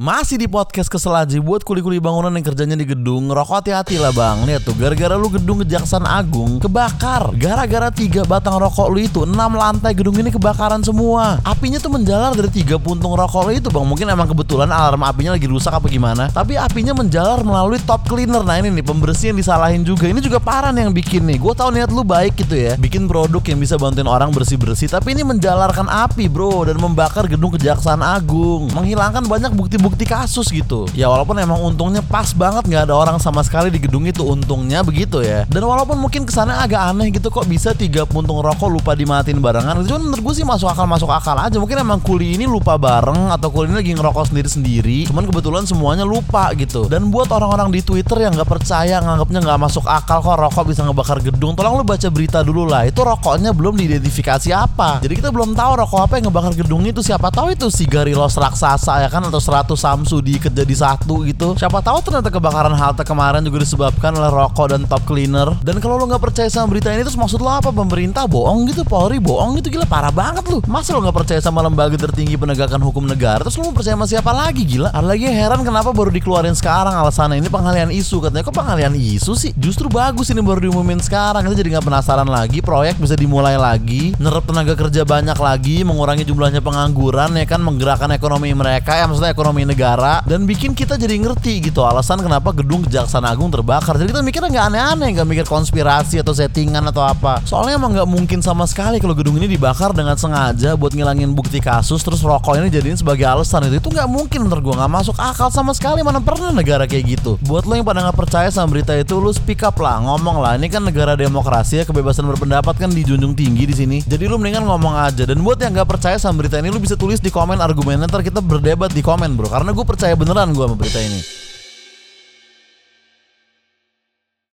Masih di podcast kesel aja buat kuli-kuli bangunan yang kerjanya di gedung. Rokok hati-hati lah bang. Lihat tuh gara-gara lu gedung Kejaksaan Agung kebakar. Gara-gara tiga batang rokok lu itu enam lantai gedung ini kebakaran semua. Apinya tuh menjalar dari tiga puntung rokok lu itu bang. Mungkin emang kebetulan alarm apinya lagi rusak apa gimana. Tapi apinya menjalar melalui top cleaner. Nah ini nih pembersih yang disalahin juga. Ini juga parah nih yang bikin nih. Gue tau niat lu baik gitu ya. Bikin produk yang bisa bantuin orang bersih-bersih Tapi ini menjalarkan api bro Dan membakar gedung Kejaksaan Agung. Menghilangkan banyak bukti-bukti bukti kasus gitu. Ya walaupun emang untungnya pas banget nggak ada orang sama sekali di gedung itu untungnya begitu ya. Dan walaupun mungkin kesannya agak aneh gitu kok bisa tiga puntung rokok lupa dimatiin barengan? Itu menurut gue sih masuk akal masuk akal aja. Mungkin emang kuli ini lupa bareng atau kuli ini lagi ngerokok sendiri sendiri. Cuman kebetulan semuanya lupa gitu. Dan buat orang-orang di twitter yang nggak percaya nganggapnya nggak masuk akal kok rokok bisa ngebakar gedung tolong lu baca berita dulu lah. Itu rokoknya belum diidentifikasi apa. Jadi kita belum tahu rokok apa yang ngebakar gedung itu. Siapa tahu itu sigarilos raksasa ya kan? Atau 100 Samsudi jadi satu gitu. Siapa tahu ternyata kebakaran halte kemarin juga disebabkan oleh rokok dan top cleaner. Dan kalau lo nggak percaya sama berita ini terus maksud lo apa? Pemerintah bohong gitu, Polri bohong gitu gila parah banget lu. Masa lo nggak percaya sama lembaga tertinggi penegakan hukum negara? Terus lo mau percaya sama siapa lagi gila? Ada lagi heran kenapa baru dikeluarin sekarang alasannya ini pengalian isu katanya kok pengalian isu sih? Justru bagus ini baru diumumin sekarang kita jadi nggak penasaran lagi proyek bisa dimulai lagi, nerap tenaga kerja banyak lagi, mengurangi jumlahnya pengangguran ya kan menggerakkan ekonomi mereka ya maksudnya ekonomi negara dan bikin kita jadi ngerti gitu alasan kenapa gedung Kejaksaan Agung terbakar. Jadi kita mikirnya nggak aneh-aneh, nggak mikir konspirasi atau settingan atau apa. Soalnya emang nggak mungkin sama sekali kalau gedung ini dibakar dengan sengaja buat ngilangin bukti kasus terus rokok ini jadiin sebagai alasan itu itu nggak mungkin menurut gue nggak masuk akal sama sekali mana pernah negara kayak gitu. Buat lo yang pada nggak percaya sama berita itu lo speak up lah ngomong lah ini kan negara demokrasi ya kebebasan berpendapat kan dijunjung tinggi di sini. Jadi lo mendingan ngomong aja dan buat yang nggak percaya sama berita ini lo bisa tulis di komen argumennya ntar kita berdebat di komen bro karena gue percaya beneran gue sama berita ini.